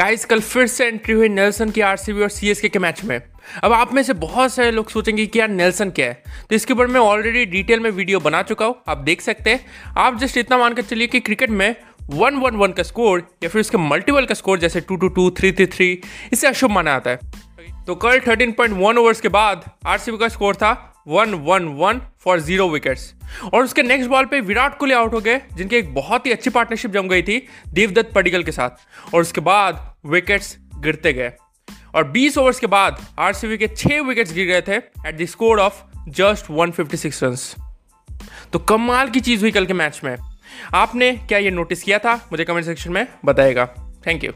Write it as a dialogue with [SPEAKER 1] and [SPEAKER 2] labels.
[SPEAKER 1] Guys कल फिर से एंट्री हुई नेल्सन की आरसीबी और सीएसके के मैच में। अब आप में से बहुत सारे लोग सोचेंगे कि यार नेल्सन क्या है। तो इसके ऊपर मैं ऑलरेडी डिटेल में वीडियो बना चुका हूँ। आप देख सकते हैं। आप जस्ट इतना मानकर चलिए कि क्रिकेट में वन वन वन का स्कोर या फिर उसके मल्टीपल का स्कोर जैसे two two two three three three इसे अशुभ माना जाता है। तो कल 13.1 ओवर्स के बाद आरसीबी का स्कोर था one one one for zero wickets और उसके नेक्स्ट बॉल पे विराट कोहली आउट हो गए, जिनकी एक बहुत ही अच्छी पार्टनरशिप जम गई थी देवदत्त पडिकल के साथ। और उसके बाद विकेट्स गिरते गए। और 20 ओवर्स के बाद आरसीबी के 6 विकेट्स गिर गए थे at the score of just 156 runs तो कमाल की चीज़ हुई कल के मैच में। आपने क्या ये नोटिस किया था? मुझे कमेंट सेक्शन में बताएगा। Thank you